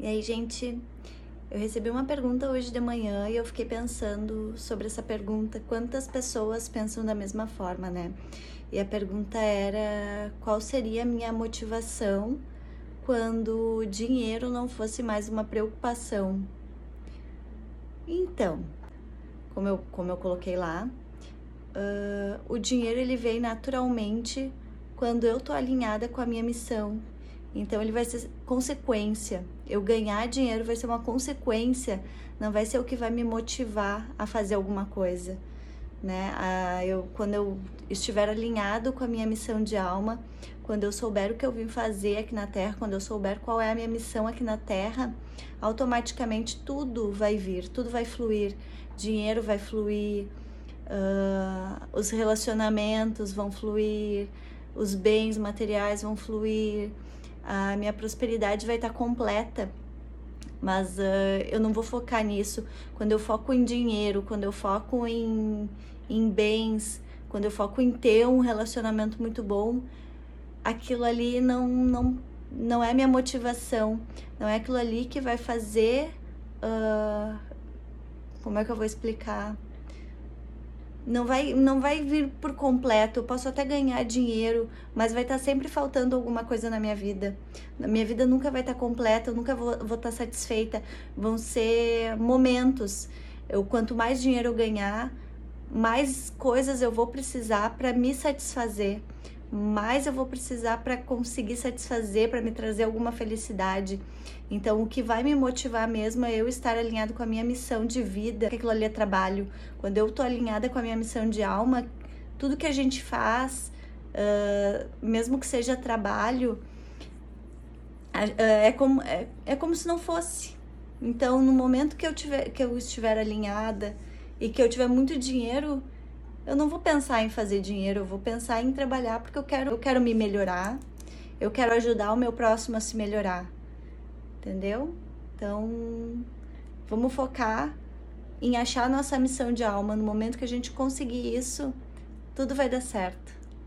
E aí, gente, eu recebi uma pergunta hoje de manhã e eu fiquei pensando sobre essa pergunta: quantas pessoas pensam da mesma forma, né? E a pergunta era: qual seria a minha motivação quando o dinheiro não fosse mais uma preocupação? Então, como eu, como eu coloquei lá, uh, o dinheiro ele vem naturalmente quando eu tô alinhada com a minha missão, então ele vai ser consequência. Eu ganhar dinheiro vai ser uma consequência, não vai ser o que vai me motivar a fazer alguma coisa, né? Ah, eu quando eu estiver alinhado com a minha missão de alma, quando eu souber o que eu vim fazer aqui na Terra, quando eu souber qual é a minha missão aqui na Terra, automaticamente tudo vai vir, tudo vai fluir, dinheiro vai fluir, uh, os relacionamentos vão fluir, os bens materiais vão fluir a minha prosperidade vai estar completa. Mas uh, eu não vou focar nisso. Quando eu foco em dinheiro, quando eu foco em, em bens, quando eu foco em ter um relacionamento muito bom, aquilo ali não, não, não é minha motivação. Não é aquilo ali que vai fazer. Uh, como é que eu vou explicar? Não vai, não vai vir por completo. Eu posso até ganhar dinheiro, mas vai estar sempre faltando alguma coisa na minha vida. A minha vida nunca vai estar completa, eu nunca vou, estar satisfeita. Vão ser momentos. Eu, quanto mais dinheiro eu ganhar, mais coisas eu vou precisar para me satisfazer mais eu vou precisar para conseguir satisfazer, para me trazer alguma felicidade. Então, o que vai me motivar mesmo é eu estar alinhado com a minha missão de vida, que aquilo ali é trabalho. Quando eu tô alinhada com a minha missão de alma, tudo que a gente faz, uh, mesmo que seja trabalho, é, como, é, é como se não fosse. Então, no momento que eu, tiver, que eu estiver alinhada e que eu tiver muito dinheiro, eu não vou pensar em fazer dinheiro, eu vou pensar em trabalhar porque eu quero, eu quero me melhorar, eu quero ajudar o meu próximo a se melhorar. Entendeu? Então, vamos focar em achar nossa missão de alma. No momento que a gente conseguir isso, tudo vai dar certo.